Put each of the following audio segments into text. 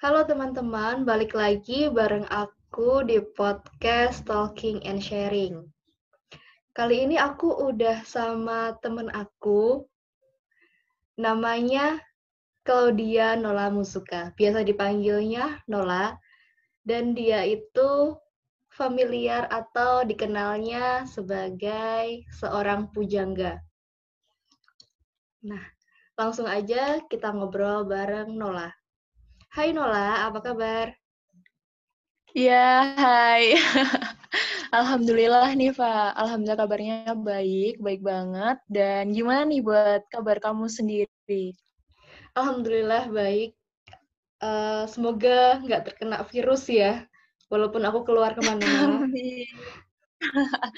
Halo teman-teman, balik lagi bareng aku di podcast Talking and Sharing. Kali ini aku udah sama temen aku, namanya Claudia Nola Musuka. Biasa dipanggilnya Nola, dan dia itu familiar atau dikenalnya sebagai seorang pujangga. Nah, langsung aja kita ngobrol bareng Nola. Hai Nola, apa kabar? Ya, hai. Alhamdulillah nih, Pak. Alhamdulillah kabarnya baik, baik banget. Dan gimana nih buat kabar kamu sendiri? Alhamdulillah baik. Uh, semoga nggak terkena virus ya, walaupun aku keluar ke mana-mana.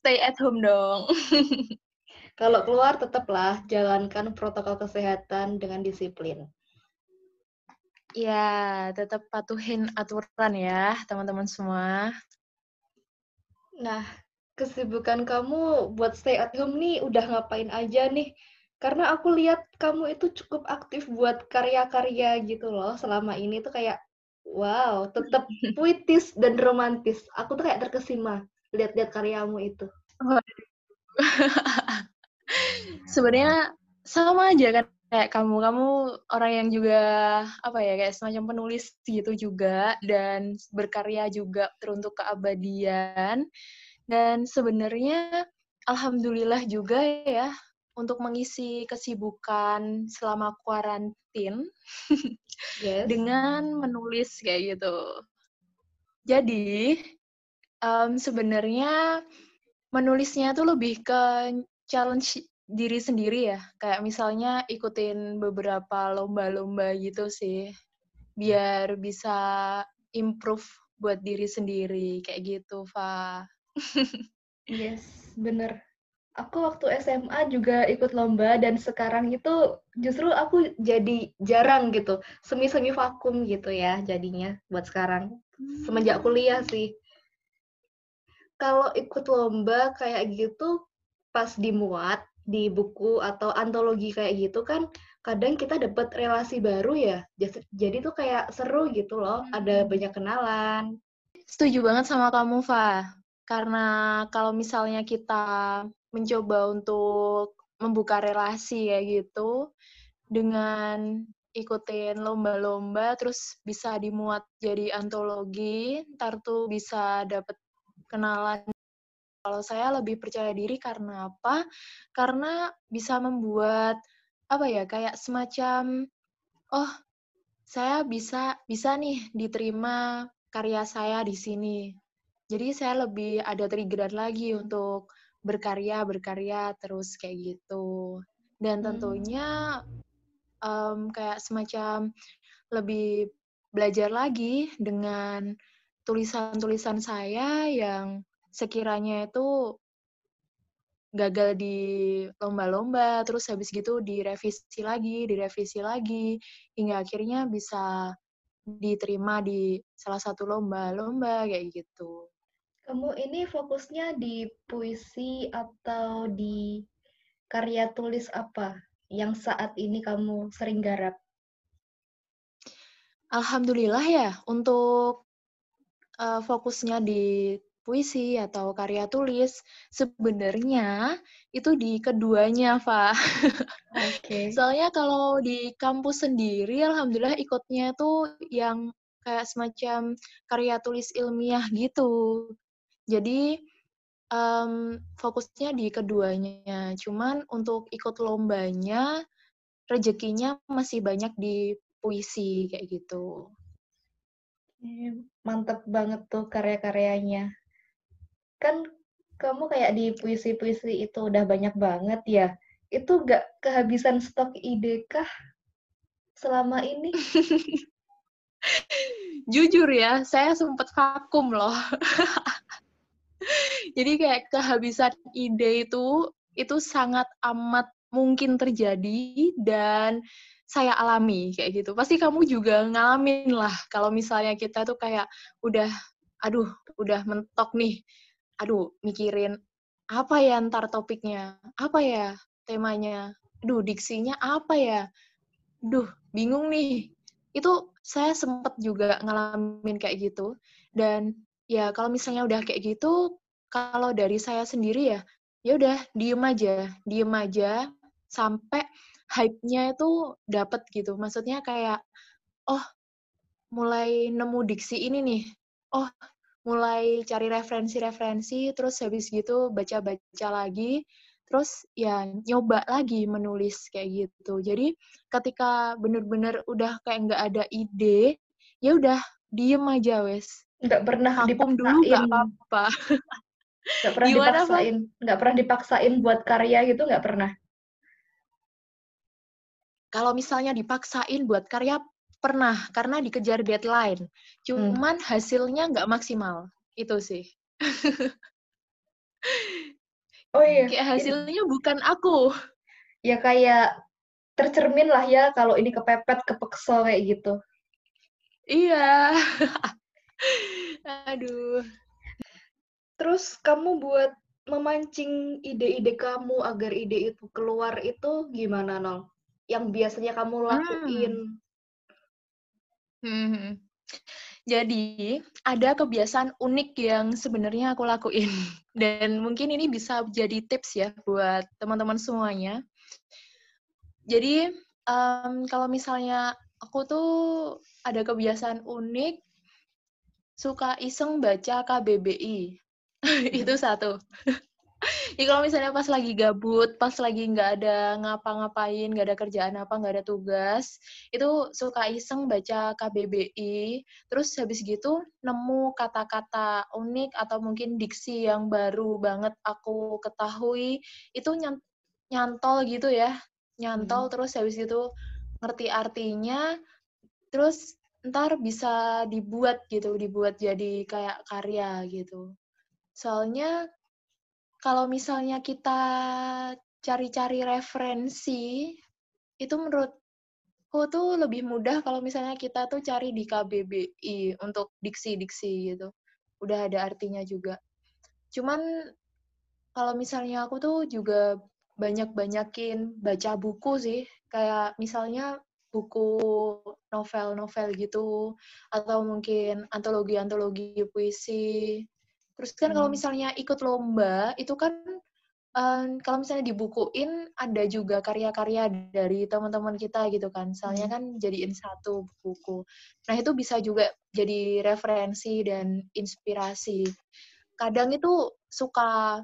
Stay at home dong. Kalau keluar tetaplah jalankan protokol kesehatan dengan disiplin. Ya, tetap patuhin aturan ya, teman-teman semua. Nah, kesibukan kamu buat stay at home nih udah ngapain aja nih? Karena aku lihat kamu itu cukup aktif buat karya-karya gitu loh selama ini tuh kayak wow, tetap puitis dan romantis. Aku tuh kayak terkesima lihat-lihat karyamu itu. Sebenarnya sama aja kan kayak kamu kamu orang yang juga apa ya kayak semacam penulis gitu juga dan berkarya juga teruntuk keabadian dan sebenarnya alhamdulillah juga ya untuk mengisi kesibukan selama kuarantin yes. dengan menulis kayak gitu jadi um, sebenarnya menulisnya tuh lebih ke challenge diri sendiri ya. Kayak misalnya ikutin beberapa lomba-lomba gitu sih. Biar bisa improve buat diri sendiri. Kayak gitu Fa. Yes bener. Aku waktu SMA juga ikut lomba dan sekarang itu justru aku jadi jarang gitu. Semi semi vakum gitu ya jadinya buat sekarang. Semenjak kuliah sih. Kalau ikut lomba kayak gitu pas dimuat di buku atau antologi kayak gitu kan kadang kita dapat relasi baru ya. Jadi tuh kayak seru gitu loh ada hmm. banyak kenalan. Setuju banget sama kamu Fa. Karena kalau misalnya kita mencoba untuk membuka relasi ya gitu dengan ikutin lomba-lomba terus bisa dimuat jadi antologi ntar tuh bisa dapet kenalan kalau saya lebih percaya diri karena apa? Karena bisa membuat apa ya kayak semacam oh saya bisa bisa nih diterima karya saya di sini. Jadi saya lebih ada trigger lagi untuk berkarya berkarya terus kayak gitu. Dan hmm. tentunya um, kayak semacam lebih belajar lagi dengan tulisan-tulisan saya yang sekiranya itu gagal di lomba-lomba, terus habis gitu direvisi lagi, direvisi lagi, hingga akhirnya bisa diterima di salah satu lomba-lomba kayak gitu. Kamu ini fokusnya di puisi atau di karya tulis apa yang saat ini kamu sering garap? Alhamdulillah ya, untuk uh, fokusnya di puisi atau karya tulis sebenarnya itu di keduanya, Fa. Okay. Soalnya kalau di kampus sendiri, alhamdulillah ikutnya tuh yang kayak semacam karya tulis ilmiah gitu. Jadi um, fokusnya di keduanya. Cuman untuk ikut lombanya, rezekinya masih banyak di puisi kayak gitu. Mantep banget tuh karya-karyanya kan kamu kayak di puisi-puisi itu udah banyak banget ya. Itu gak kehabisan stok ide kah selama ini? Jujur ya, saya sempat vakum loh. Jadi kayak kehabisan ide itu itu sangat amat mungkin terjadi dan saya alami kayak gitu. Pasti kamu juga ngalamin lah kalau misalnya kita tuh kayak udah aduh, udah mentok nih aduh mikirin apa ya ntar topiknya, apa ya temanya, aduh diksinya apa ya, duh bingung nih, itu saya sempat juga ngalamin kayak gitu. Dan ya kalau misalnya udah kayak gitu kalau dari saya sendiri ya ya udah diem aja diem aja sampai hype-nya itu dapat gitu. Maksudnya kayak oh mulai nemu diksi ini nih. Oh mulai cari referensi-referensi terus habis gitu baca-baca lagi terus ya nyoba lagi menulis kayak gitu. Jadi ketika bener-bener udah kayak nggak ada ide ya udah diem aja wes. Nggak pernah dipaksain dulu nggak apa-apa. Nggak pernah Gimana, dipaksain. Nggak pernah dipaksain buat karya gitu nggak pernah. Kalau misalnya dipaksain buat karya pernah karena dikejar deadline cuman hmm. hasilnya nggak maksimal itu sih oh iya kayak hasilnya ini. bukan aku ya kayak tercermin lah ya kalau ini kepepet kepekso kayak gitu iya aduh Terus kamu buat memancing ide-ide kamu agar ide itu keluar itu gimana, Nong? Yang biasanya kamu hmm. lakuin? Hmm. Hmm. Jadi, ada kebiasaan unik yang sebenarnya aku lakuin. Dan mungkin ini bisa jadi tips ya buat teman-teman semuanya. Jadi, um, kalau misalnya aku tuh ada kebiasaan unik, suka iseng baca KBBI. itu satu ya kalau misalnya pas lagi gabut, pas lagi nggak ada ngapa-ngapain, nggak ada kerjaan apa, nggak ada tugas, itu suka iseng baca KBBI, terus habis gitu nemu kata-kata unik atau mungkin diksi yang baru banget aku ketahui, itu nyantol gitu ya, nyantol hmm. terus habis gitu ngerti artinya, terus ntar bisa dibuat gitu, dibuat jadi kayak karya gitu. Soalnya kalau misalnya kita cari-cari referensi, itu menurutku tuh lebih mudah kalau misalnya kita tuh cari di KBBI untuk diksi-diksi gitu. Udah ada artinya juga. Cuman kalau misalnya aku tuh juga banyak-banyakin baca buku sih. Kayak misalnya buku novel-novel gitu, atau mungkin antologi-antologi puisi, Terus kan hmm. kalau misalnya ikut lomba itu kan um, kalau misalnya dibukuin ada juga karya-karya dari teman-teman kita gitu kan. Misalnya hmm. kan jadiin satu buku. Nah, itu bisa juga jadi referensi dan inspirasi. Kadang itu suka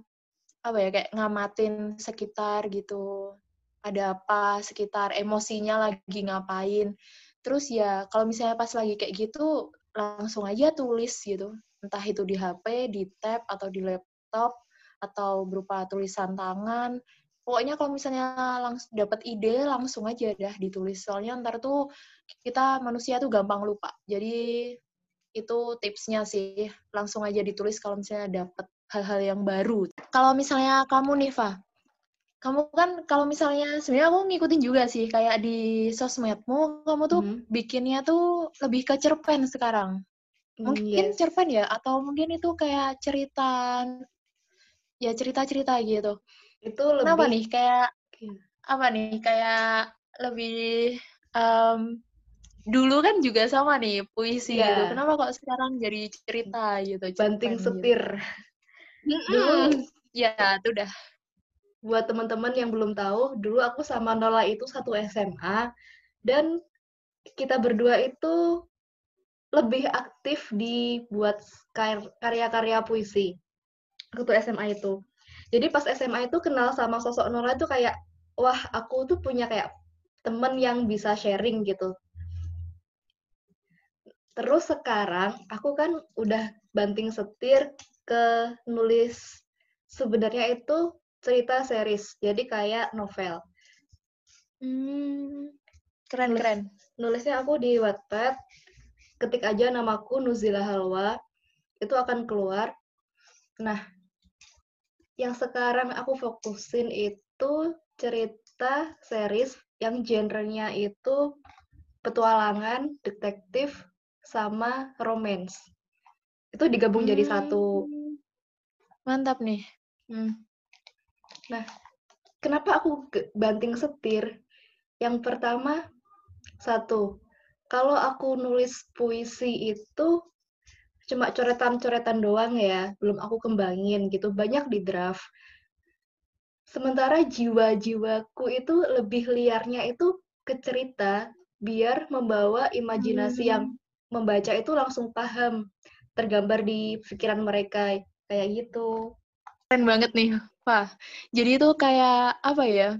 apa ya kayak ngamatin sekitar gitu. Ada apa sekitar emosinya lagi ngapain. Terus ya kalau misalnya pas lagi kayak gitu langsung aja tulis gitu entah itu di HP, di tab, atau di laptop, atau berupa tulisan tangan. Pokoknya kalau misalnya langsung dapat ide, langsung aja dah ditulis. Soalnya ntar tuh kita manusia tuh gampang lupa. Jadi itu tipsnya sih, langsung aja ditulis kalau misalnya dapat hal-hal yang baru. Kalau misalnya kamu nih, Fa, kamu kan kalau misalnya sebenarnya aku ngikutin juga sih kayak di sosmedmu kamu tuh mm -hmm. bikinnya tuh lebih ke cerpen sekarang Mungkin yes. cerpen ya atau mungkin itu kayak cerita ya cerita-cerita gitu. Itu lebih Kenapa nih kayak apa nih kayak lebih um, dulu kan juga sama nih puisi yeah. gitu. Kenapa kok sekarang jadi cerita gitu? Banting gitu? setir. Gitu. Dulu ya itu udah buat teman-teman yang belum tahu, dulu aku sama Nola itu satu SMA dan kita berdua itu lebih aktif di buat karya-karya puisi waktu SMA itu. Jadi pas SMA itu kenal sama sosok Nora itu kayak wah aku tuh punya kayak temen yang bisa sharing gitu. Terus sekarang aku kan udah banting setir ke nulis sebenarnya itu cerita series, jadi kayak novel. Hmm, keren keren. Nulisnya aku di Wattpad ketik aja namaku Nuzila Halwa, itu akan keluar. Nah, yang sekarang aku fokusin itu cerita series yang genrenya itu petualangan, detektif, sama romance. Itu digabung hmm. jadi satu. Mantap nih. Hmm. Nah, kenapa aku banting setir? Yang pertama, satu, Kalau aku nulis puisi itu cuma coretan-coretan doang ya, belum aku kembangin gitu, banyak di draft. Sementara jiwa-jiwaku itu lebih liarnya itu ke cerita, biar membawa imajinasi hmm. yang membaca itu langsung paham, tergambar di pikiran mereka, kayak gitu. Keren banget nih, Pak. Jadi itu kayak apa ya?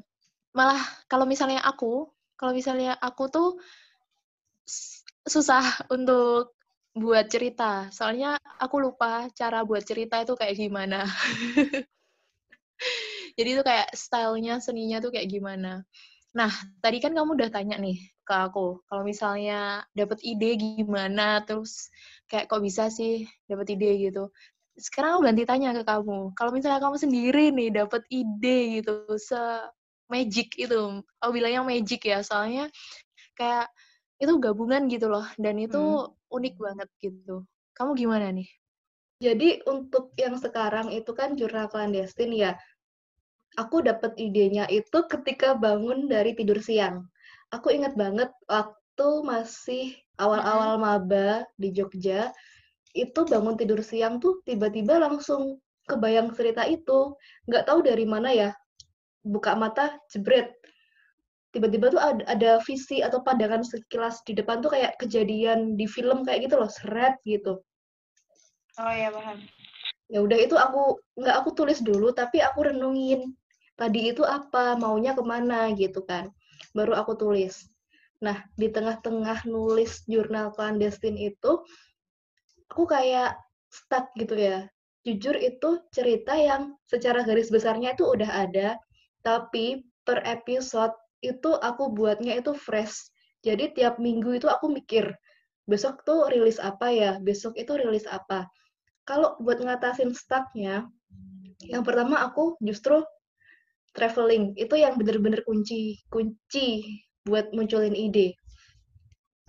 Malah kalau misalnya aku, kalau misalnya aku tuh susah untuk buat cerita. Soalnya aku lupa cara buat cerita itu kayak gimana. Jadi itu kayak stylenya, seninya tuh kayak gimana. Nah, tadi kan kamu udah tanya nih ke aku, kalau misalnya dapat ide gimana, terus kayak kok bisa sih dapat ide gitu. Sekarang aku ganti tanya ke kamu, kalau misalnya kamu sendiri nih dapat ide gitu, se magic itu, aku bilangnya magic ya, soalnya kayak itu gabungan gitu loh dan itu hmm. unik banget gitu. Kamu gimana nih? Jadi untuk yang sekarang itu kan jurnal clandestine ya. Aku dapat idenya itu ketika bangun dari tidur siang. Aku ingat banget waktu masih awal-awal maba di Jogja, itu bangun tidur siang tuh tiba-tiba langsung kebayang cerita itu. Nggak tahu dari mana ya, buka mata, jebret tiba-tiba tuh ada, ada visi atau pandangan sekilas di depan tuh kayak kejadian di film kayak gitu loh, seret gitu. Oh iya paham. Ya udah itu aku nggak aku tulis dulu, tapi aku renungin tadi itu apa, maunya ke mana gitu kan. Baru aku tulis. Nah di tengah-tengah nulis jurnal clandestine itu, aku kayak stuck gitu ya. Jujur itu cerita yang secara garis besarnya itu udah ada, tapi per episode itu aku buatnya itu fresh. Jadi tiap minggu itu aku mikir, besok tuh rilis apa ya, besok itu rilis apa. Kalau buat ngatasin stucknya, yang pertama aku justru traveling. Itu yang bener-bener kunci, kunci buat munculin ide.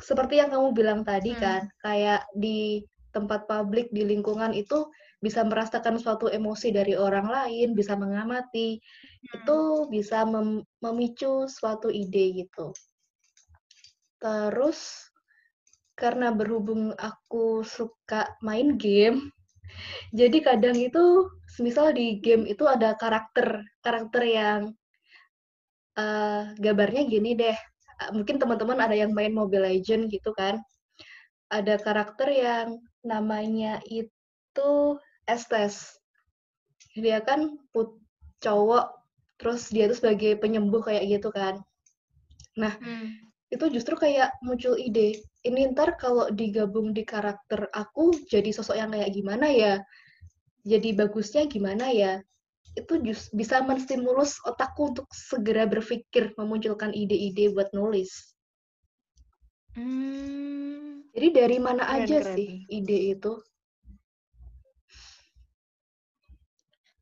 Seperti yang kamu bilang tadi hmm. kan, kayak di tempat publik, di lingkungan itu bisa merasakan suatu emosi dari orang lain, bisa mengamati, hmm. itu bisa mem memicu suatu ide gitu. Terus karena berhubung aku suka main game, jadi kadang itu, misal di game itu ada karakter, karakter yang uh, gambarnya gini deh. Mungkin teman-teman ada yang main Mobile Legend gitu kan. Ada karakter yang namanya itu Estes. Dia kan put cowok, terus dia tuh sebagai penyembuh kayak gitu kan. Nah, hmm. itu justru kayak muncul ide, ini ntar kalau digabung di karakter aku jadi sosok yang kayak gimana ya? Jadi bagusnya gimana ya? Itu just bisa menstimulus otakku untuk segera berpikir, memunculkan ide-ide buat nulis. Hmm. Jadi dari mana keren, aja keren. sih ide itu?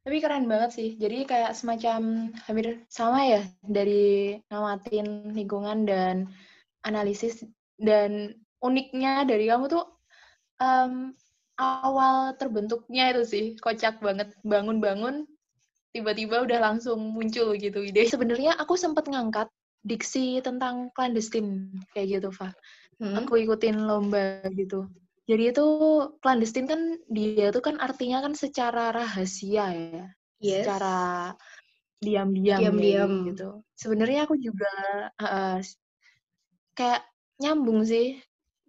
Tapi keren banget sih. Jadi kayak semacam hampir sama ya dari ngamatin lingkungan dan analisis dan uniknya dari kamu tuh um, awal terbentuknya itu sih kocak banget bangun-bangun tiba-tiba udah langsung muncul gitu ide. Sebenarnya aku sempat ngangkat diksi tentang clandestine kayak gitu, Fa. Hmm. Aku ikutin lomba gitu. Jadi itu clandestine kan dia tuh kan artinya kan secara rahasia ya. Yes. Secara diam-diam diam-diam gitu. Sebenarnya aku juga uh, kayak nyambung sih.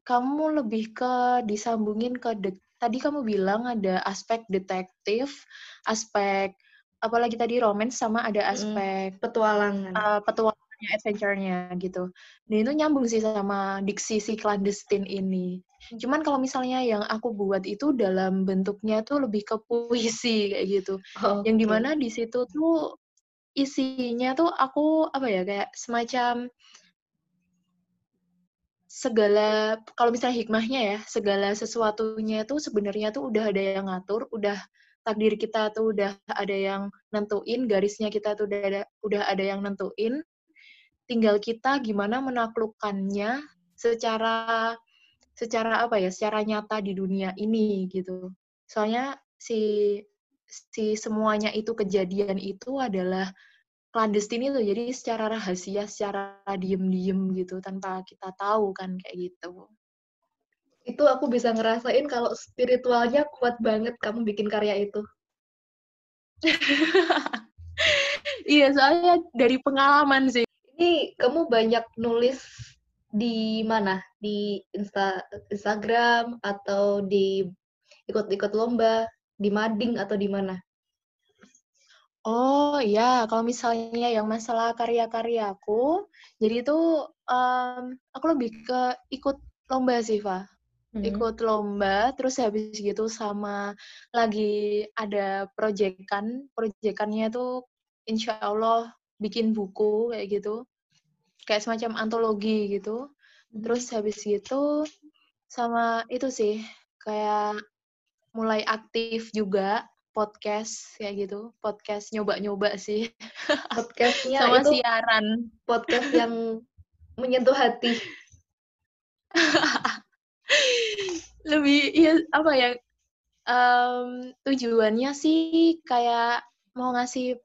Kamu lebih ke disambungin ke de- tadi kamu bilang ada aspek detektif, aspek apalagi tadi romance sama ada aspek mm, petualangan. Uh, petualangan adventure-nya gitu. Dan itu nyambung sih sama diksi si clandestine ini. Cuman kalau misalnya yang aku buat itu dalam bentuknya tuh lebih ke puisi kayak gitu. Oh, yang di mana di situ tuh isinya tuh aku apa ya kayak semacam segala kalau misalnya hikmahnya ya segala sesuatunya tuh sebenarnya tuh udah ada yang ngatur, udah takdir kita tuh udah ada yang nentuin, garisnya kita tuh udah ada udah ada yang nentuin tinggal kita gimana menaklukkannya secara secara apa ya secara nyata di dunia ini gitu. Soalnya si si semuanya itu kejadian itu adalah clandestine itu jadi secara rahasia secara diem-diem gitu tanpa kita tahu kan kayak gitu. Itu aku bisa ngerasain kalau spiritualnya kuat banget kamu bikin karya itu. Iya soalnya dari pengalaman sih ini kamu banyak nulis di mana? Di Insta Instagram atau di ikut-ikut lomba? Di mading atau di mana? Oh iya, kalau misalnya yang masalah karya-karyaku, jadi itu um, aku lebih ke ikut lomba sih, Fa. Hmm. Ikut lomba, terus habis gitu sama lagi ada proyekan, proyekannya tuh insya Allah bikin buku kayak gitu, kayak semacam antologi gitu. Hmm. Terus habis gitu sama itu sih, kayak mulai aktif juga podcast kayak gitu podcast nyoba-nyoba sih podcastnya sama itu siaran podcast yang menyentuh hati lebih ya apa ya um, tujuannya sih kayak mau ngasih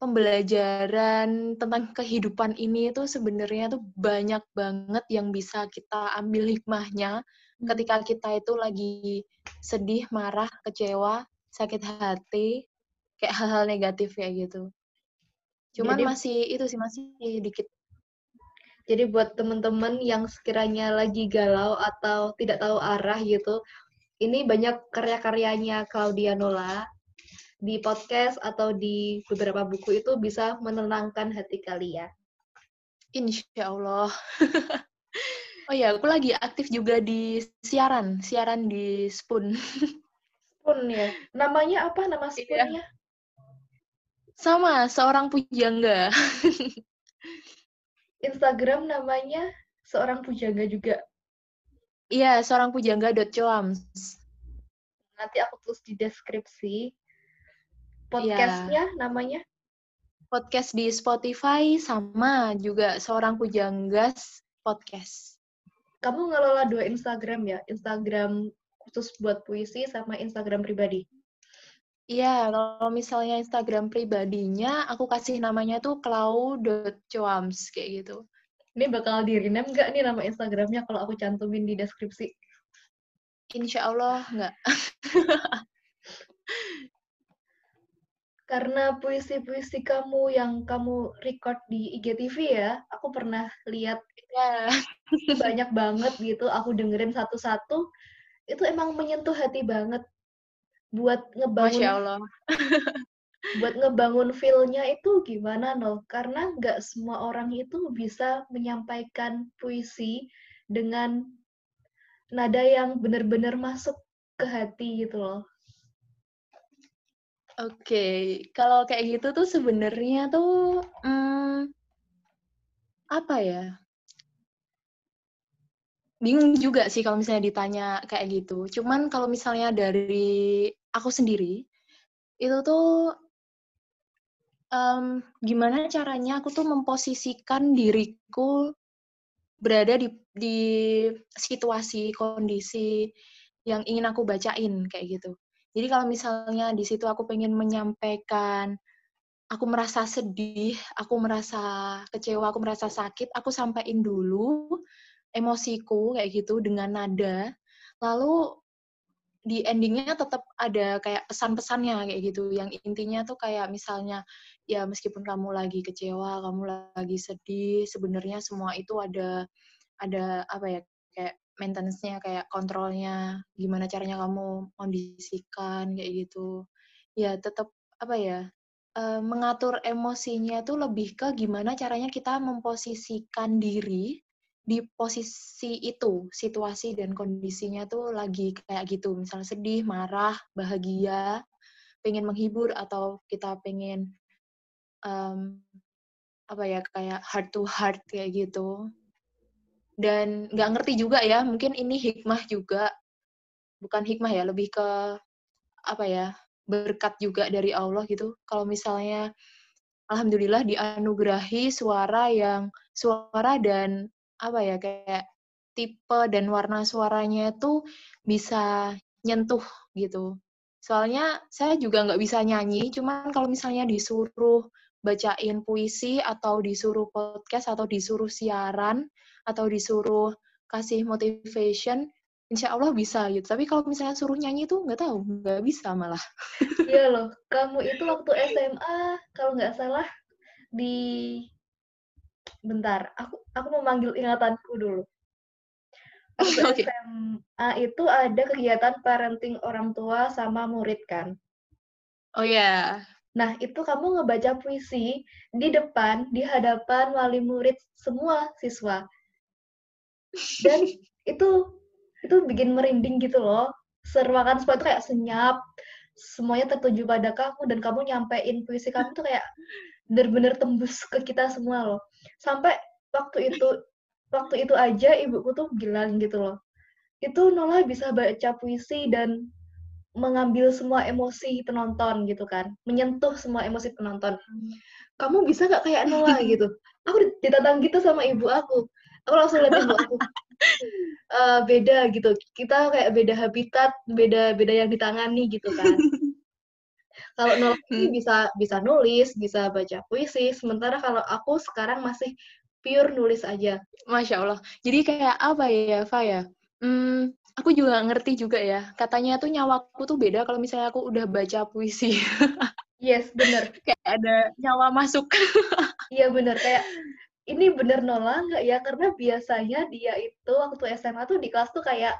pembelajaran tentang kehidupan ini itu sebenarnya tuh banyak banget yang bisa kita ambil hikmahnya ketika kita itu lagi sedih, marah, kecewa, sakit hati, kayak hal-hal negatif kayak gitu. Cuman Jadi, masih itu sih masih dikit. Jadi buat teman-teman yang sekiranya lagi galau atau tidak tahu arah gitu, ini banyak karya-karyanya Claudia Nola di podcast atau di beberapa buku itu bisa menenangkan hati kalian. Insya Allah. Oh ya, aku lagi aktif juga di siaran, siaran di Spoon. Spoon ya. Namanya apa nama iya. Spoonnya? Sama, seorang pujangga. Instagram namanya seorang pujangga juga. Iya, seorang pujangga coams. Nanti aku tulis di deskripsi. Podcastnya ya. namanya? Podcast di Spotify sama juga seorang pujanggas podcast kamu ngelola dua Instagram ya, Instagram khusus buat puisi sama Instagram pribadi. Iya, kalau misalnya Instagram pribadinya, aku kasih namanya tuh cloud.coams, kayak gitu. Ini bakal di rename nggak nih nama Instagramnya kalau aku cantumin di deskripsi? Insya Allah nggak. Karena puisi-puisi kamu yang kamu record di IGTV ya, aku pernah lihat ya. banyak banget gitu aku dengerin satu-satu itu emang menyentuh hati banget buat ngebangun Masya Allah. buat ngebangun feel-nya itu gimana no karena nggak semua orang itu bisa menyampaikan puisi dengan nada yang benar-benar masuk ke hati gitu loh Oke, okay. kalau kayak gitu tuh sebenarnya tuh hmm, apa ya? bingung juga sih kalau misalnya ditanya kayak gitu. Cuman kalau misalnya dari aku sendiri, itu tuh um, gimana caranya aku tuh memposisikan diriku berada di, di situasi, kondisi yang ingin aku bacain kayak gitu. Jadi kalau misalnya di situ aku pengen menyampaikan aku merasa sedih, aku merasa kecewa, aku merasa sakit, aku sampaikan dulu emosiku kayak gitu dengan nada. Lalu di endingnya tetap ada kayak pesan-pesannya kayak gitu. Yang intinya tuh kayak misalnya ya meskipun kamu lagi kecewa kamu lagi sedih sebenarnya semua itu ada ada apa ya kayak maintenance-nya kayak kontrolnya gimana caranya kamu kondisikan kayak gitu ya tetap apa ya uh, mengatur emosinya tuh lebih ke gimana caranya kita memposisikan diri di posisi itu, situasi dan kondisinya tuh lagi kayak gitu, misalnya sedih, marah, bahagia, pengen menghibur atau kita pengen um, apa ya kayak heart to heart kayak gitu. Dan nggak ngerti juga ya, mungkin ini hikmah juga, bukan hikmah ya, lebih ke apa ya berkat juga dari Allah gitu. Kalau misalnya alhamdulillah dianugerahi suara yang suara dan apa ya kayak tipe dan warna suaranya itu bisa nyentuh gitu. Soalnya saya juga nggak bisa nyanyi, cuman kalau misalnya disuruh bacain puisi atau disuruh podcast atau disuruh siaran atau disuruh kasih motivation, insya Allah bisa gitu. Tapi kalau misalnya suruh nyanyi tuh nggak tahu, nggak bisa malah. Iya loh, kamu itu waktu SMA kalau nggak salah di bentar, aku aku mau manggil ingatanku dulu. Waktu okay. SMA itu ada kegiatan parenting orang tua sama murid kan? Oh ya. Yeah. Nah, itu kamu ngebaca puisi di depan, di hadapan wali murid semua siswa. Dan itu itu bikin merinding gitu loh. Seruakan semua itu kayak senyap, semuanya tertuju pada kamu dan kamu nyampein puisi kamu tuh kayak bener-bener tembus ke kita semua loh. Sampai waktu itu waktu itu aja ibuku tuh bilang gitu loh. Itu Nola bisa baca puisi dan mengambil semua emosi penonton gitu kan, menyentuh semua emosi penonton. Kamu bisa gak kayak Nola gitu? Aku ditantang gitu sama ibu aku. Aku langsung lihat ibu aku. Uh, beda gitu. Kita kayak beda habitat, beda beda yang ditangani gitu kan. kalau Nola ini bisa bisa nulis, bisa baca puisi, sementara kalau aku sekarang masih pure nulis aja. Masya Allah. Jadi kayak apa ya, Fa ya? Hmm, aku juga ngerti juga ya. Katanya tuh nyawaku tuh beda kalau misalnya aku udah baca puisi. yes, bener. kayak ada nyawa masuk. iya bener. Kayak ini bener Nola nggak ya? Karena biasanya dia itu waktu SMA tuh di kelas tuh kayak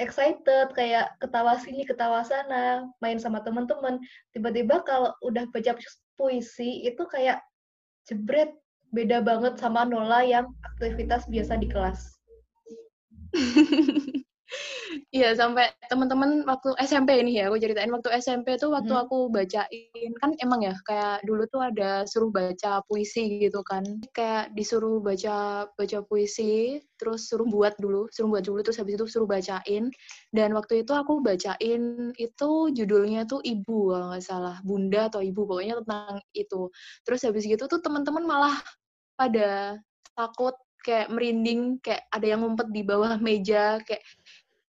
excited, kayak ketawa sini, ketawa sana, main sama teman-teman. Tiba-tiba kalau udah baca puisi itu kayak jebret, beda banget sama Nola yang aktivitas biasa di kelas. Iya, sampai teman-teman waktu SMP ini ya, aku ceritain waktu SMP tuh waktu hmm. aku bacain kan emang ya kayak dulu tuh ada suruh baca puisi gitu kan. Kayak disuruh baca baca puisi, terus suruh buat dulu, suruh buat dulu terus habis itu suruh bacain. Dan waktu itu aku bacain itu judulnya tuh Ibu kalau nggak salah, Bunda atau Ibu pokoknya tentang itu. Terus habis gitu tuh teman-teman malah pada takut kayak merinding kayak ada yang ngumpet di bawah meja kayak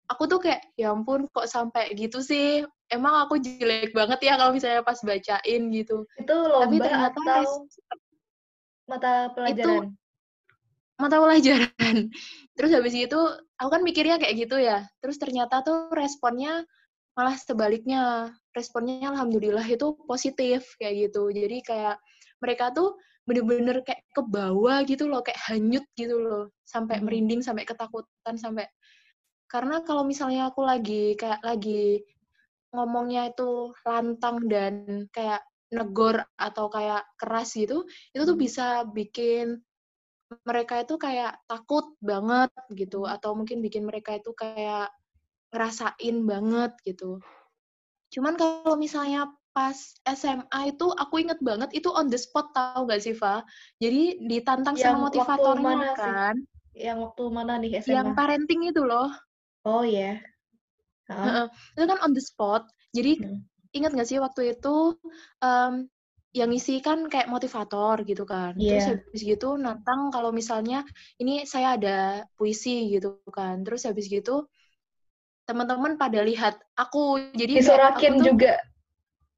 aku tuh kayak ya ampun kok sampai gitu sih? Emang aku jelek banget ya kalau misalnya pas bacain gitu. Itu lomba tapi ternyata atau mata pelajaran? itu mata pelajaran. Terus habis itu aku kan mikirnya kayak gitu ya. Terus ternyata tuh responnya malah sebaliknya. Responnya alhamdulillah itu positif kayak gitu. Jadi kayak mereka tuh bener-bener kayak ke bawah gitu loh kayak hanyut gitu loh. Sampai hmm. merinding sampai ketakutan sampai karena kalau misalnya aku lagi kayak lagi ngomongnya itu lantang dan kayak negor atau kayak keras gitu, itu tuh hmm. bisa bikin mereka itu kayak takut banget gitu hmm. atau mungkin bikin mereka itu kayak ngerasain banget gitu. Cuman kalau misalnya pas SMA itu aku inget banget itu on the spot tahu gak sih Fa? Jadi ditantang yang sama motivatornya kan. Sih? Yang waktu mana nih SMA? Yang parenting itu loh. Oh ya. Yeah. Itu kan on the spot. Jadi hmm. ingat nggak sih waktu itu um, yang isi kan kayak motivator gitu kan. Yeah. Terus habis gitu nantang kalau misalnya ini saya ada puisi gitu kan. Terus habis gitu teman-teman pada lihat aku jadi disorakin juga.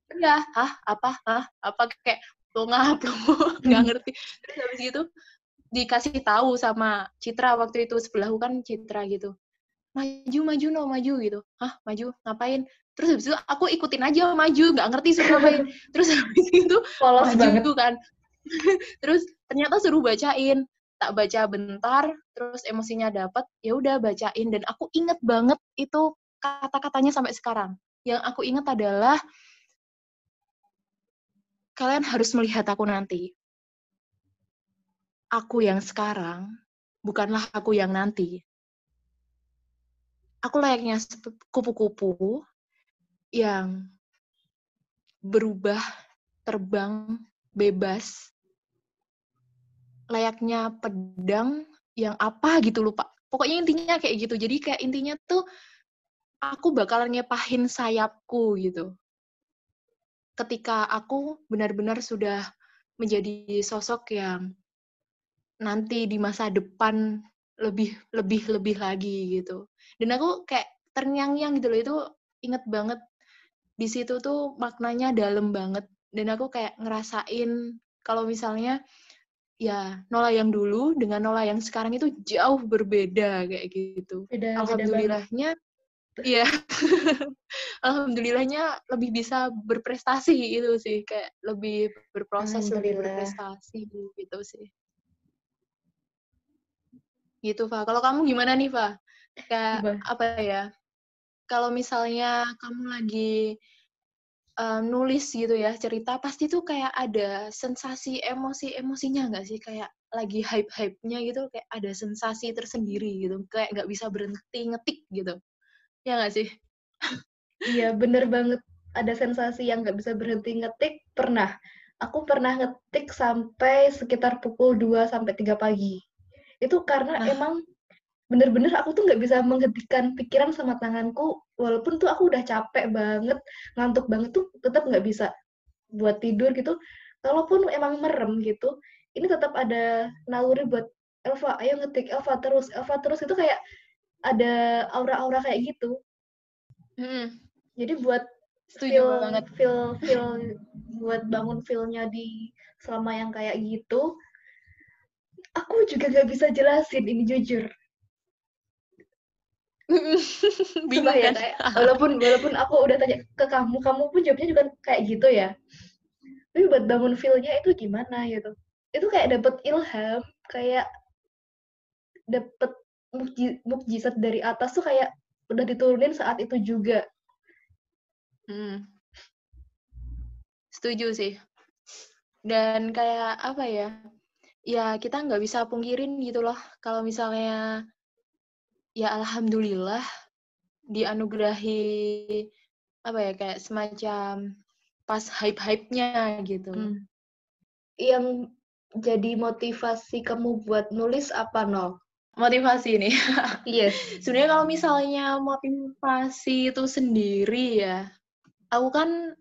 Iya, hah apa hah apa kayak lo nggak ngerti. Terus habis gitu dikasih tahu sama Citra waktu itu sebelahku kan Citra gitu maju maju no maju gitu. Hah maju ngapain? Terus habis itu aku ikutin aja maju nggak ngerti suruh ngapain. Terus habis itu Polos maju banget. kan. Terus ternyata suruh bacain. Tak baca bentar terus emosinya dapat ya udah bacain. Dan aku inget banget itu kata-katanya sampai sekarang. Yang aku inget adalah kalian harus melihat aku nanti. Aku yang sekarang bukanlah aku yang nanti aku layaknya kupu-kupu yang berubah, terbang, bebas. Layaknya pedang yang apa gitu lupa. Pokoknya intinya kayak gitu. Jadi kayak intinya tuh aku bakalan ngepahin sayapku gitu. Ketika aku benar-benar sudah menjadi sosok yang nanti di masa depan lebih lebih lebih lagi gitu dan aku kayak terngiang-ngiang gitu loh itu inget banget di situ tuh maknanya dalam banget dan aku kayak ngerasain kalau misalnya ya Nola yang dulu dengan Nola yang sekarang itu jauh berbeda kayak gitu. Beda, Alhamdulillahnya Iya. Alhamdulillahnya lebih bisa berprestasi itu sih, kayak lebih berproses, lebih berprestasi gitu sih. Gitu, Fa. Kalau kamu gimana nih, Fa? Kayak apa ya? Kalau misalnya kamu lagi um, nulis gitu ya cerita, pasti tuh kayak ada sensasi emosi-emosinya nggak sih? Kayak lagi hype-hype-nya gitu, kayak ada sensasi tersendiri gitu, kayak nggak bisa berhenti ngetik gitu. Ya nggak sih? Iya, bener banget. Ada sensasi yang nggak bisa berhenti ngetik, pernah. Aku pernah ngetik sampai sekitar pukul 2 sampai 3 pagi. Itu karena nah. emang bener-bener aku tuh nggak bisa menghentikan pikiran sama tanganku, walaupun tuh aku udah capek banget, ngantuk banget tuh tetap nggak bisa buat tidur gitu. Kalaupun emang merem gitu, ini tetap ada naluri buat Elva, ayo ngetik Elva terus, Elva terus itu kayak ada aura-aura kayak gitu. Hmm. Jadi buat Setuju feel, banget. feel feel buat bangun feelnya di selama yang kayak gitu, aku juga gak bisa jelasin ini jujur. Bingung ya, kayak, walaupun walaupun aku udah tanya ke kamu, kamu pun jawabnya juga kayak gitu ya. Tapi buat bangun feelnya itu gimana gitu? Itu kayak dapet ilham, kayak dapet mukjizat dari atas tuh kayak udah diturunin saat itu juga. Hmm. Setuju sih. Dan kayak apa ya? Ya kita nggak bisa pungkirin gitu loh. Kalau misalnya ya alhamdulillah dianugerahi apa ya kayak semacam pas hype-hype-nya gitu. Hmm. Yang jadi motivasi kamu buat nulis apa, no? motivasi nih. Yes. Sebenarnya kalau misalnya motivasi itu sendiri ya, aku kan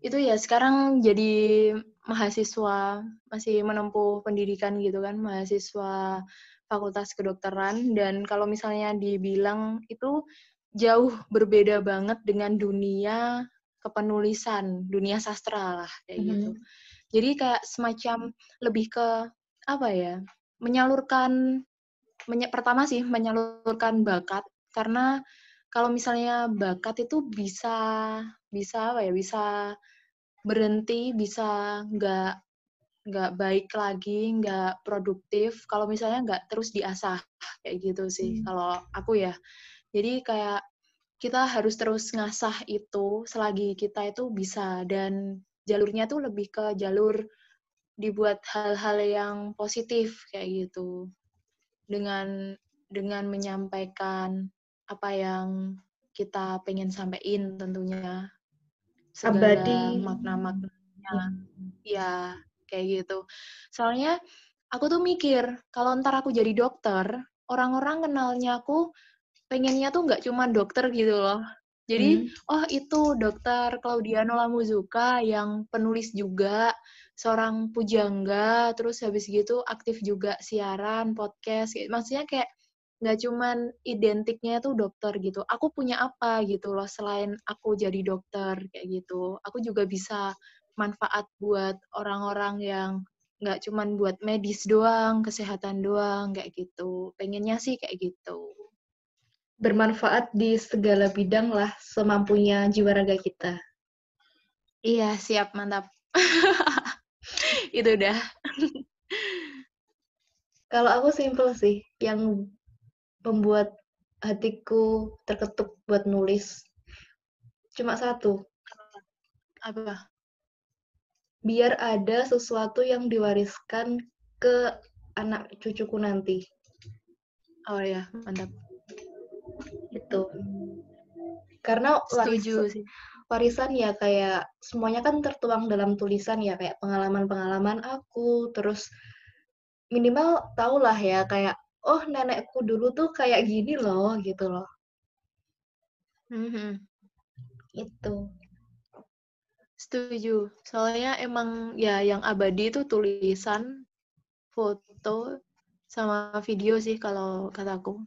itu ya sekarang jadi mahasiswa masih menempuh pendidikan gitu kan, mahasiswa fakultas kedokteran dan kalau misalnya dibilang itu jauh berbeda banget dengan dunia kepenulisan, dunia sastra lah kayak mm -hmm. gitu. Jadi kayak semacam lebih ke apa ya? menyalurkan menye pertama sih menyalurkan bakat karena kalau misalnya bakat itu bisa bisa apa ya bisa berhenti bisa nggak nggak baik lagi nggak produktif. Kalau misalnya nggak terus diasah kayak gitu sih hmm. kalau aku ya. Jadi kayak kita harus terus ngasah itu selagi kita itu bisa dan jalurnya tuh lebih ke jalur dibuat hal-hal yang positif kayak gitu. Dengan dengan menyampaikan apa yang kita pengen sampaikan tentunya segala makna-maknanya ya kayak gitu soalnya aku tuh mikir kalau ntar aku jadi dokter orang-orang kenalnya aku pengennya tuh nggak cuma dokter gitu loh jadi hmm. oh itu dokter Claudiano Lamuzuka yang penulis juga seorang pujangga, terus habis gitu aktif juga siaran, podcast, gitu. maksudnya kayak nggak cuman identiknya tuh dokter gitu. Aku punya apa gitu loh selain aku jadi dokter kayak gitu. Aku juga bisa manfaat buat orang-orang yang nggak cuman buat medis doang, kesehatan doang kayak gitu. Pengennya sih kayak gitu. Bermanfaat di segala bidang lah semampunya jiwa raga kita. Iya, siap, mantap. itu udah kalau aku simple sih yang membuat hatiku terketuk buat nulis. Cuma satu. Apa? Biar ada sesuatu yang diwariskan ke anak cucuku nanti. Oh ya mantap. Itu karena setuju sih. warisan ya kayak semuanya kan tertuang dalam tulisan ya kayak pengalaman-pengalaman aku. Terus minimal tau lah ya kayak oh nenekku dulu tuh kayak gini loh gitu loh. Mm-hmm. itu setuju. Soalnya emang ya yang abadi itu tulisan foto sama video sih kalau kataku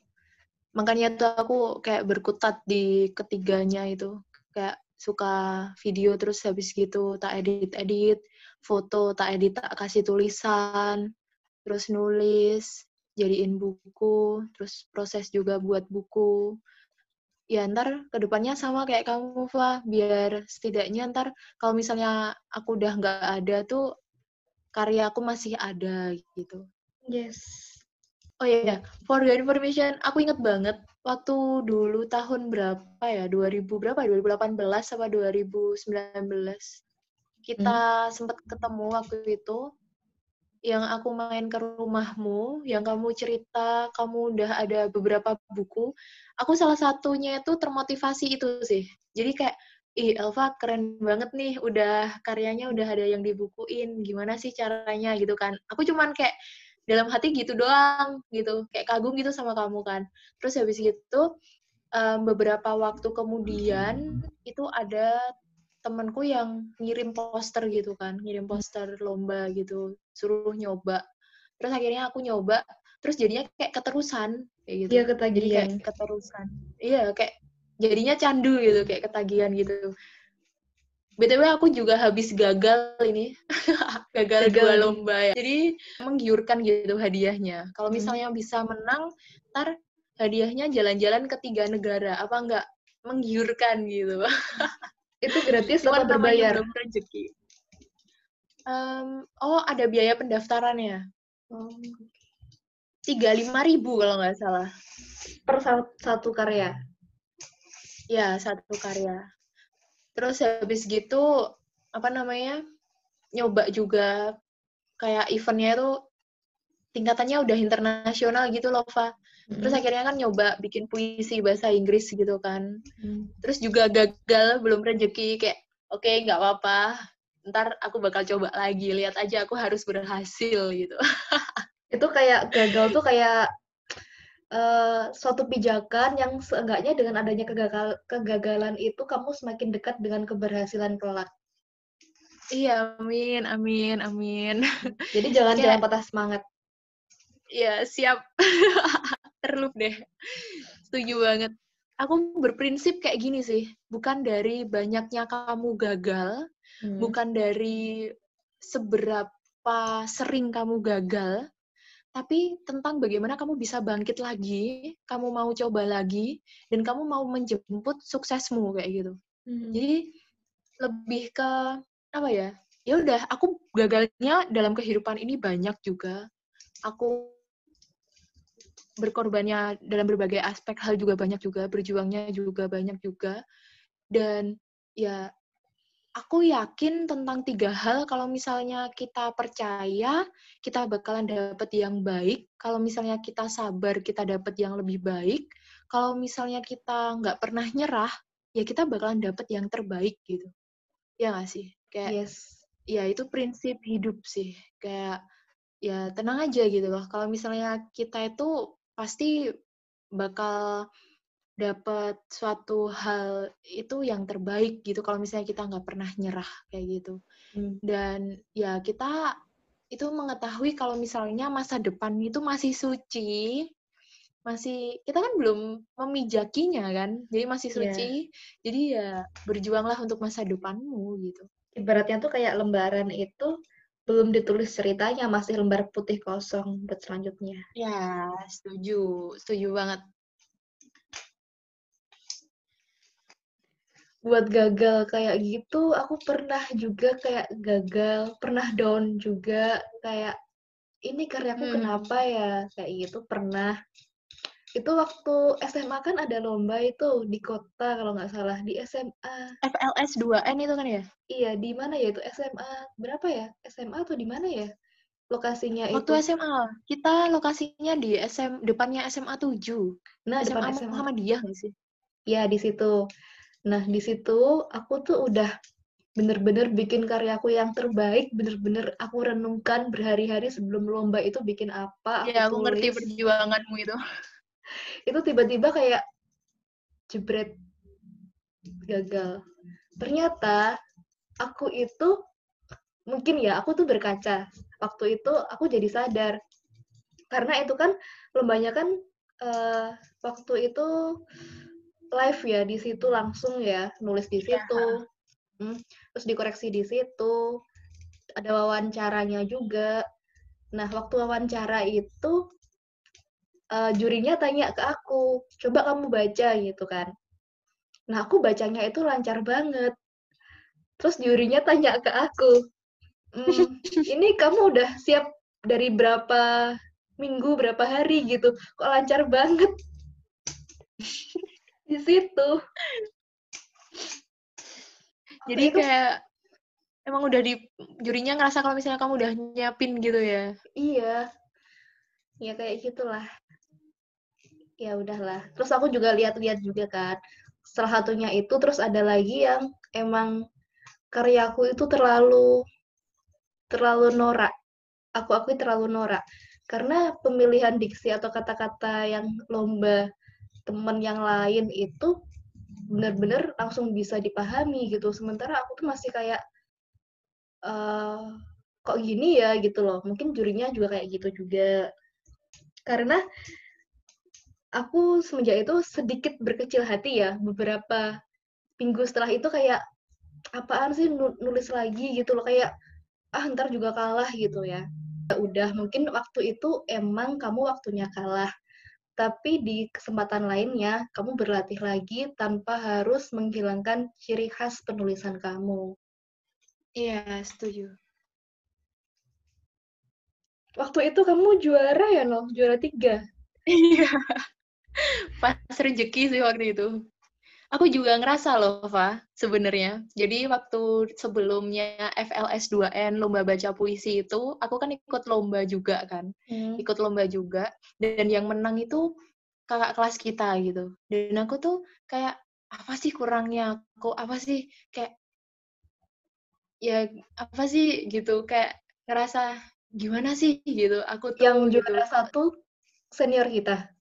makanya tuh aku kayak berkutat di ketiganya itu. Kayak suka video terus habis gitu tak edit-edit foto tak edit tak kasih tulisan terus nulis jadiin buku terus proses juga buat buku. Ya ntar ke depannya sama kayak kamu Fa biar setidaknya ntar kalau misalnya aku udah nggak ada tuh karya aku masih ada gitu. Yes. Oh iya yeah. for your information aku inget banget waktu dulu tahun berapa ya? 2000 berapa? 2018 sama 2019 kita hmm. sempat ketemu waktu itu yang aku main ke rumahmu, yang kamu cerita kamu udah ada beberapa buku, aku salah satunya itu termotivasi itu sih. Jadi kayak, ih Elva keren banget nih, udah karyanya udah ada yang dibukuin, gimana sih caranya gitu kan. Aku cuman kayak dalam hati gitu doang gitu, kayak kagum gitu sama kamu kan. Terus habis gitu, um, beberapa waktu kemudian itu ada temenku yang ngirim poster gitu kan, ngirim poster lomba gitu, suruh nyoba. Terus akhirnya aku nyoba, terus jadinya kayak keterusan kayak gitu. Iya, ketagihan. Jadi kayak keterusan. Iya, kayak jadinya candu gitu, kayak ketagihan gitu. BTW aku juga habis gagal ini. gagal, gagal dua lomba ya. Jadi menggiurkan gitu hadiahnya. Kalau hmm. misalnya hmm. bisa menang, ntar hadiahnya jalan-jalan ke tiga negara. Apa enggak? Menggiurkan gitu. Itu gratis atau berbayar? Rezeki. Um, oh, ada biaya pendaftarannya. Oh. Tiga lima ribu kalau nggak salah. Per satu karya? Ya, satu karya. Terus habis gitu, apa namanya, nyoba juga kayak eventnya itu tingkatannya udah internasional gitu loh, Fa. Terus hmm. akhirnya kan nyoba bikin puisi bahasa Inggris gitu kan. Hmm. Terus juga gagal, belum rezeki kayak oke okay, nggak apa-apa. Ntar aku bakal coba lagi. Lihat aja aku harus berhasil gitu. Itu kayak gagal tuh kayak uh, suatu pijakan yang seenggaknya dengan adanya kegagal kegagalan itu kamu semakin dekat dengan keberhasilan kelak. Iya, amin, amin, amin. Jadi jangan jangan patah semangat. Iya, siap. terlup deh. Setuju banget. Aku berprinsip kayak gini sih, bukan dari banyaknya kamu gagal, hmm. bukan dari seberapa sering kamu gagal, tapi tentang bagaimana kamu bisa bangkit lagi, kamu mau coba lagi, dan kamu mau menjemput suksesmu kayak gitu. Hmm. Jadi lebih ke apa ya? Ya udah, aku gagalnya dalam kehidupan ini banyak juga. Aku berkorbannya dalam berbagai aspek hal juga banyak juga, berjuangnya juga banyak juga. Dan ya aku yakin tentang tiga hal. Kalau misalnya kita percaya kita bakalan dapat yang baik. Kalau misalnya kita sabar kita dapat yang lebih baik. Kalau misalnya kita nggak pernah nyerah ya kita bakalan dapat yang terbaik gitu. Ya nggak sih? Kayak yes. ya itu prinsip hidup sih. Kayak ya tenang aja gitu loh. Kalau misalnya kita itu pasti bakal dapat suatu hal itu yang terbaik gitu kalau misalnya kita nggak pernah nyerah kayak gitu hmm. dan ya kita itu mengetahui kalau misalnya masa depan itu masih suci masih kita kan belum memijakinya kan jadi masih iya. suci yeah. jadi ya berjuanglah untuk masa depanmu gitu ibaratnya tuh kayak lembaran itu belum ditulis ceritanya, masih lembar putih kosong buat selanjutnya. Ya, setuju. Setuju banget. Buat gagal kayak gitu, aku pernah juga kayak gagal, pernah down juga, kayak ini karyaku hmm. kenapa ya, kayak gitu pernah itu waktu SMA kan ada lomba itu di kota kalau nggak salah di SMA FLS 2N itu kan ya? Iya di mana ya itu? SMA berapa ya? SMA atau di mana ya? Lokasinya waktu itu. SMA kita lokasinya di SM depannya SMA 7 nah SMA depan SMA Muhammadiyah nggak sih? Iya di situ. Nah di situ aku tuh udah bener-bener bikin karyaku yang terbaik, bener-bener aku renungkan berhari-hari sebelum lomba itu bikin apa. Aku ya, aku tulis. ngerti perjuanganmu itu itu tiba-tiba kayak jebret gagal. Ternyata aku itu mungkin ya aku tuh berkaca. Waktu itu aku jadi sadar karena itu kan lombanya kan uh, waktu itu live ya di situ langsung ya nulis di iya, situ, hmm, terus dikoreksi di situ. ada wawancaranya juga. Nah, waktu wawancara itu uh, jurinya tanya ke aku, coba kamu baca gitu kan. Nah, aku bacanya itu lancar banget. Terus jurinya tanya ke aku, mmm, ini kamu udah siap dari berapa minggu, berapa hari gitu? Kok lancar banget? Di situ. Jadi kayak emang udah di jurinya ngerasa kalau misalnya kamu udah nyiapin gitu ya? Iya. Ya kayak gitulah. Ya udahlah. Terus aku juga lihat-lihat juga kan. Salah satunya itu terus ada lagi yang emang karyaku itu terlalu terlalu norak. Aku akui terlalu norak. Karena pemilihan diksi atau kata-kata yang lomba teman yang lain itu benar-benar langsung bisa dipahami gitu. Sementara aku tuh masih kayak uh, kok gini ya gitu loh. Mungkin jurinya juga kayak gitu juga. Karena aku semenjak itu sedikit berkecil hati ya beberapa minggu setelah itu kayak apaan sih nulis lagi gitu loh kayak ah ntar juga kalah gitu ya. ya udah mungkin waktu itu emang kamu waktunya kalah tapi di kesempatan lainnya kamu berlatih lagi tanpa harus menghilangkan ciri khas penulisan kamu. Iya, setuju. Waktu itu kamu juara ya, loh, Juara tiga? Iya. Pas rezeki sih waktu itu. Aku juga ngerasa loh, Fa, sebenarnya. Jadi waktu sebelumnya FLS 2N, Lomba Baca Puisi itu, aku kan ikut lomba juga kan. Hmm. Ikut lomba juga. Dan yang menang itu kakak kelas kita gitu. Dan aku tuh kayak, apa sih kurangnya? Aku apa sih kayak ya apa sih gitu kayak ngerasa gimana sih gitu aku tuh yang gitu. juara gitu. satu senior kita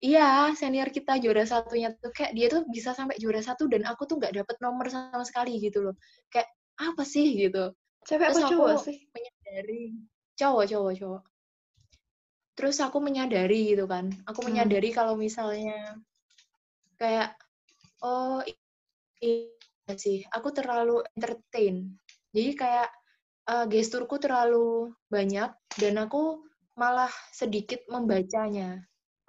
Iya, senior kita juara satunya tuh kayak dia tuh bisa sampai juara satu dan aku tuh nggak dapet nomor sama sekali gitu loh. Kayak apa sih gitu. Cewek Terus apa cowok sih? Menyadari cowok, cowok, cowok. Terus aku menyadari gitu kan. Aku hmm. menyadari hmm. kalau misalnya kayak oh iya sih, aku terlalu entertain. Jadi kayak uh, gesturku terlalu banyak dan aku malah sedikit membacanya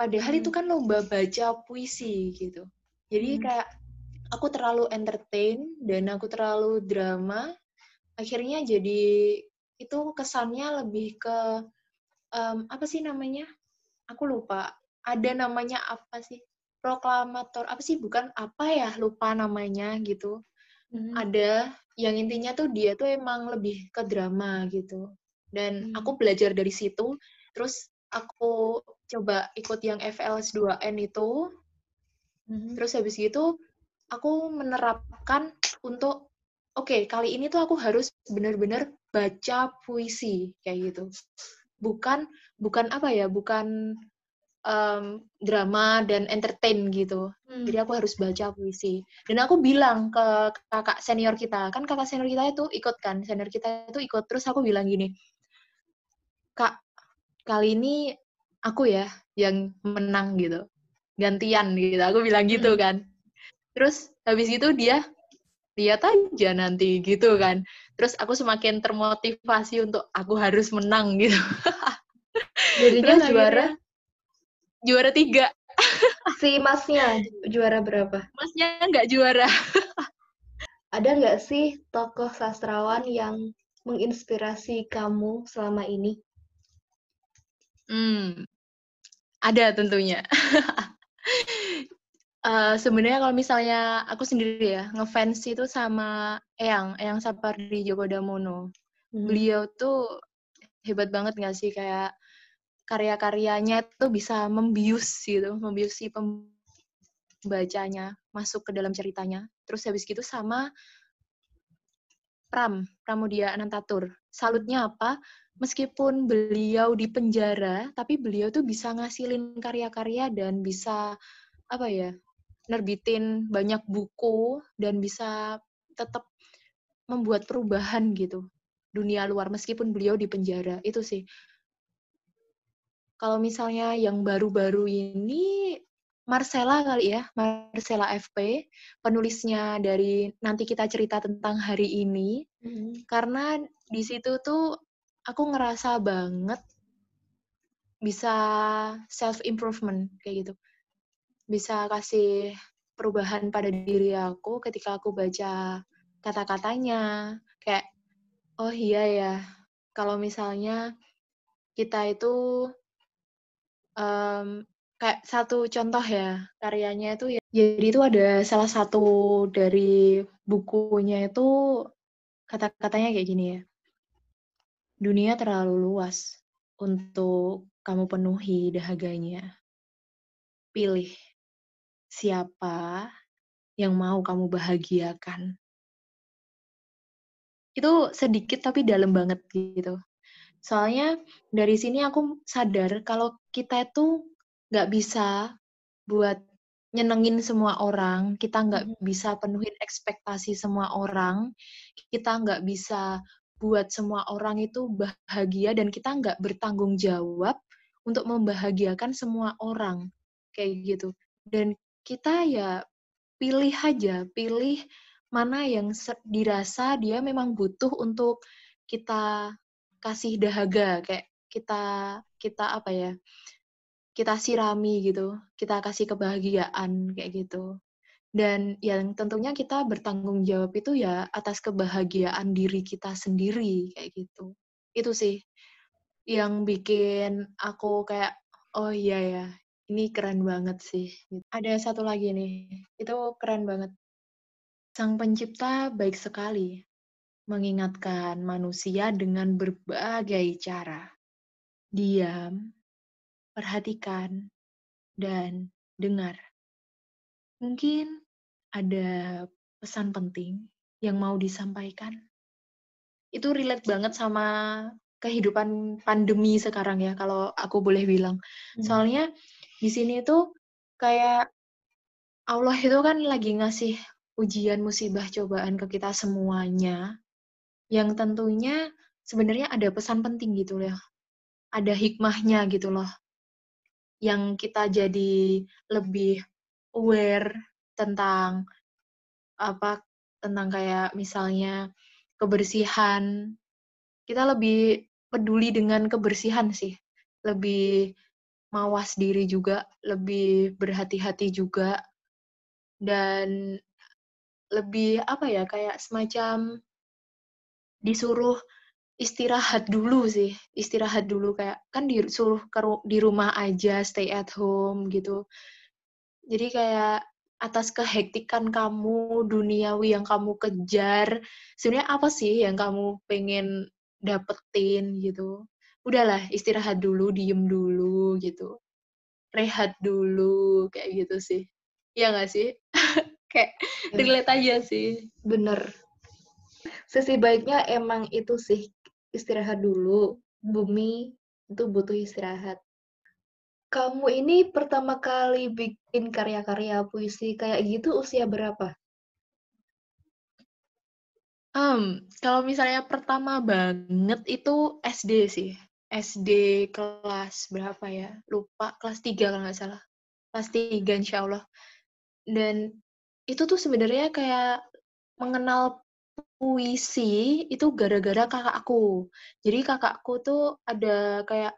Padahal hmm. itu kan lomba baca puisi gitu. Jadi hmm. kayak aku terlalu entertain dan aku terlalu drama. Akhirnya jadi itu kesannya lebih ke um, apa sih namanya? Aku lupa. Ada namanya apa sih? Proklamator apa sih? Bukan apa ya? Lupa namanya gitu. Hmm. Ada yang intinya tuh dia tuh emang lebih ke drama gitu. Dan hmm. aku belajar dari situ. Terus aku coba ikut yang FLS 2N itu. Mm-hmm. Terus habis gitu aku menerapkan untuk oke, okay, kali ini tuh aku harus benar-benar baca puisi kayak gitu. Bukan bukan apa ya, bukan um, drama dan entertain gitu. Hmm. Jadi aku harus baca puisi. Dan aku bilang ke kakak senior kita, kan kakak senior kita itu ikut kan, senior kita itu ikut. Terus aku bilang gini, kak, kali ini aku ya yang menang gitu. Gantian gitu aku bilang gitu kan. Terus habis itu dia lihat aja nanti gitu kan. Terus aku semakin termotivasi untuk aku harus menang gitu. Jadinya terus juara. Juara tiga. Si masnya juara berapa? Masnya nggak juara. Ada nggak sih tokoh sastrawan yang menginspirasi kamu selama ini? Hmm, ada tentunya. uh, sebenarnya kalau misalnya aku sendiri ya, ngefans itu sama Eyang, Eyang Sapardi Djoko Damono. Hmm. Beliau tuh hebat banget nggak sih? Kayak karya-karyanya tuh bisa membius gitu, membius si pembacanya masuk ke dalam ceritanya. Terus habis gitu sama Pram, Pramudia Anantatur. Salutnya apa? meskipun beliau di penjara, tapi beliau tuh bisa ngasilin karya-karya dan bisa apa ya, nerbitin banyak buku dan bisa tetap membuat perubahan gitu dunia luar meskipun beliau di penjara itu sih. Kalau misalnya yang baru-baru ini Marcella kali ya, Marcella FP, penulisnya dari nanti kita cerita tentang hari ini. Hmm. Karena di situ tuh aku ngerasa banget bisa self improvement kayak gitu. Bisa kasih perubahan pada diri aku ketika aku baca kata-katanya kayak oh iya ya kalau misalnya kita itu um, kayak satu contoh ya karyanya itu ya. Jadi itu ada salah satu dari bukunya itu kata-katanya kayak gini ya. Dunia terlalu luas untuk kamu penuhi dahaganya. Pilih siapa yang mau kamu bahagiakan. Itu sedikit tapi dalam banget gitu. Soalnya dari sini aku sadar kalau kita itu nggak bisa buat nyenengin semua orang, kita nggak bisa penuhin ekspektasi semua orang, kita nggak bisa buat semua orang itu bahagia dan kita nggak bertanggung jawab untuk membahagiakan semua orang kayak gitu. Dan kita ya pilih aja, pilih mana yang dirasa dia memang butuh untuk kita kasih dahaga kayak kita kita apa ya kita sirami gitu, kita kasih kebahagiaan kayak gitu. Dan yang tentunya kita bertanggung jawab itu ya atas kebahagiaan diri kita sendiri kayak gitu. Itu sih yang bikin aku kayak oh iya ya, ini keren banget sih. Ada satu lagi nih, itu keren banget. Sang pencipta baik sekali mengingatkan manusia dengan berbagai cara. Diam, perhatikan, dan dengar. Mungkin ada pesan penting yang mau disampaikan. Itu relate banget sama kehidupan pandemi sekarang ya, kalau aku boleh bilang. Hmm. Soalnya di sini tuh kayak Allah itu kan lagi ngasih ujian, musibah, cobaan ke kita semuanya, yang tentunya sebenarnya ada pesan penting gitu loh. Ada hikmahnya gitu loh yang kita jadi lebih aware tentang apa tentang kayak misalnya kebersihan. Kita lebih peduli dengan kebersihan sih. Lebih mawas diri juga lebih berhati-hati juga dan lebih apa ya kayak semacam disuruh istirahat dulu sih istirahat dulu kayak kan disuruh ke di rumah aja stay at home gitu. Jadi kayak atas kehektikan kamu duniawi yang kamu kejar sebenarnya apa sih yang kamu pengen dapetin gitu? Udahlah istirahat dulu diem dulu gitu. Rehat dulu kayak gitu sih. Ya nggak sih? Kayak ya. relate aja sih. Bener. Sisi baiknya emang itu sih istirahat dulu. Bumi itu butuh istirahat. Kamu ini pertama kali bikin karya-karya puisi kayak gitu usia berapa? Um, kalau misalnya pertama banget itu SD sih. SD kelas berapa ya? Lupa, kelas 3 kalau nggak salah. Kelas 3 insya Allah. Dan itu tuh sebenarnya kayak mengenal puisi itu gara-gara kakak aku. Jadi kakakku tuh ada kayak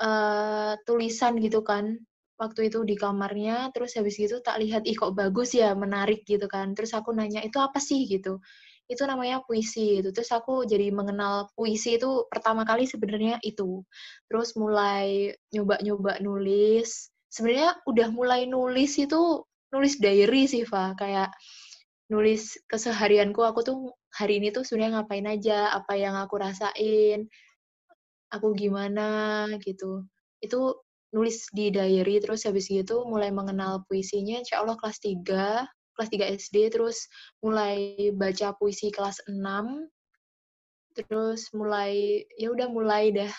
uh, tulisan gitu kan waktu itu di kamarnya terus habis gitu tak lihat ih kok bagus ya menarik gitu kan. Terus aku nanya itu apa sih? gitu. Itu namanya puisi itu terus aku jadi mengenal puisi itu pertama kali sebenarnya itu. Terus mulai nyoba-nyoba nulis. Sebenarnya udah mulai nulis itu nulis diary sih Fa. Kayak nulis keseharianku aku tuh hari ini tuh sebenarnya ngapain aja, apa yang aku rasain, aku gimana gitu. Itu nulis di diary terus habis gitu mulai mengenal puisinya insya Allah kelas 3 kelas 3 SD terus mulai baca puisi kelas 6 terus mulai ya udah mulai dah.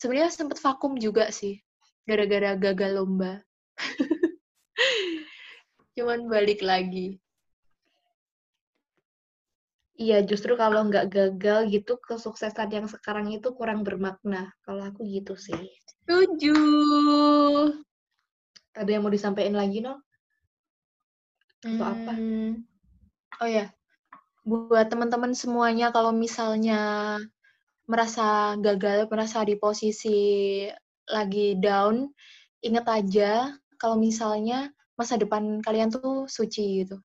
Sebenarnya sempet vakum juga sih gara-gara gagal lomba. Cuman balik lagi Iya, justru kalau nggak gagal gitu, kesuksesan yang sekarang itu kurang bermakna. Kalau aku gitu sih. Setuju. Ada yang mau disampaikan lagi, no? Atau hmm, apa? Oh ya, buat teman-teman semuanya kalau misalnya merasa gagal, merasa di posisi lagi down, ingat aja kalau misalnya masa depan kalian tuh suci gitu.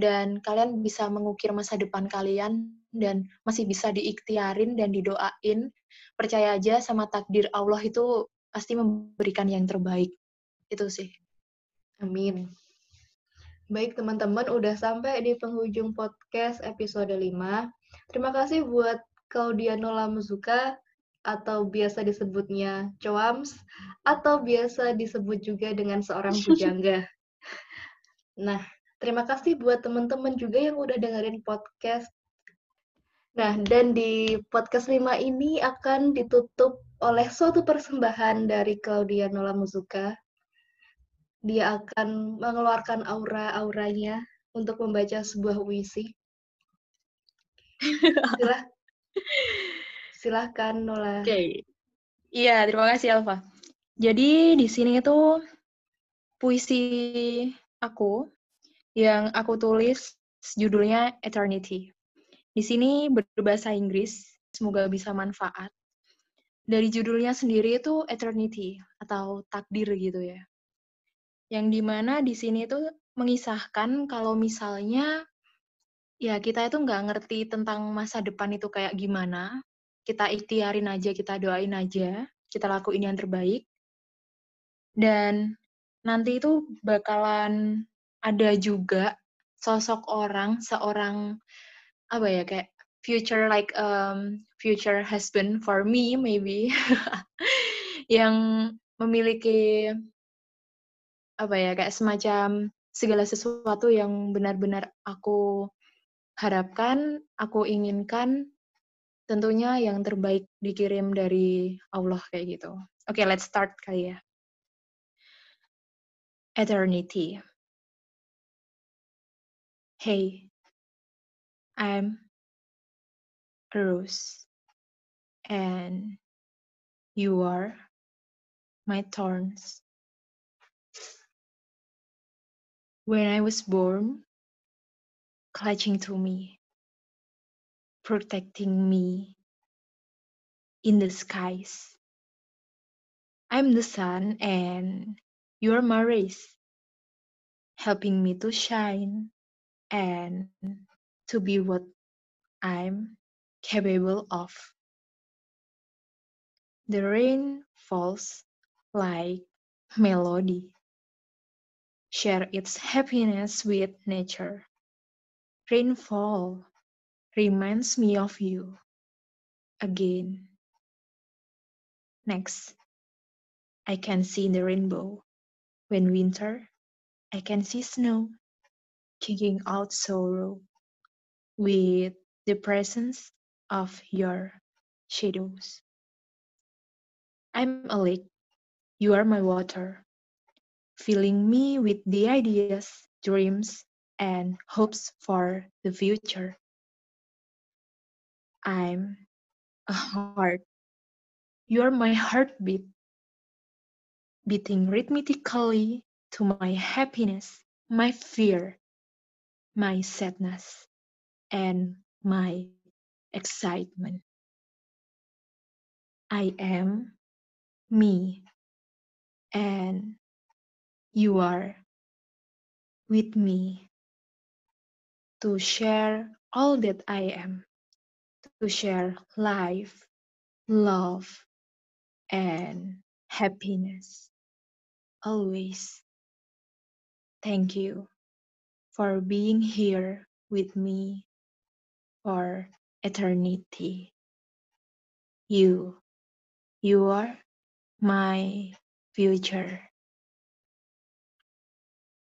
Dan kalian bisa mengukir masa depan kalian dan masih bisa diikhtiarin dan didoain. Percaya aja sama takdir Allah itu pasti memberikan yang terbaik. Itu sih. Amin. Baik teman-teman, udah sampai di penghujung podcast episode 5. Terima kasih buat Claudiano Lamuzuka atau biasa disebutnya Coams atau biasa disebut juga dengan seorang pujangga. Nah, terima kasih buat teman-teman juga yang udah dengerin podcast. Nah, dan di podcast 5 ini akan ditutup oleh suatu persembahan dari Claudiano Lamuzuka. Dia akan mengeluarkan aura-auranya untuk membaca sebuah puisi. Silah, Silahkan Nola. Oke. Okay. Iya, terima kasih Alfa. Jadi di sini itu puisi aku yang aku tulis judulnya Eternity. Di sini berbahasa Inggris, semoga bisa manfaat. Dari judulnya sendiri itu Eternity atau takdir gitu ya. Yang di mana di sini itu mengisahkan kalau misalnya ya kita itu nggak ngerti tentang masa depan itu kayak gimana, kita ikhtiarin aja, kita doain aja, kita lakuin yang terbaik. Dan nanti itu bakalan ada juga sosok orang, seorang apa ya kayak future like um, future husband for me maybe yang memiliki apa ya kayak semacam segala sesuatu yang benar-benar aku harapkan, aku inginkan tentunya yang terbaik dikirim dari Allah kayak gitu. Oke, okay, let's start kali ya. Eternity. Hey, I'm rose, and you are my thorns. When I was born, clutching to me, protecting me in the skies. I'm the sun and you're my rays, helping me to shine and to be what I'm capable of. The rain falls like melody. Share its happiness with nature. Rainfall reminds me of you again. Next, I can see the rainbow. When winter, I can see snow kicking out sorrow with the presence of your shadows. I'm a lake, you are my water, filling me with the ideas, dreams, and hopes for the future. I'm a heart. You're my heartbeat, beating rhythmically to my happiness, my fear, my sadness, and my excitement. I am me, and you are with me to share all that I am to share life, love, and happiness. Always. Thank you for being here with me for eternity. You, you are my future.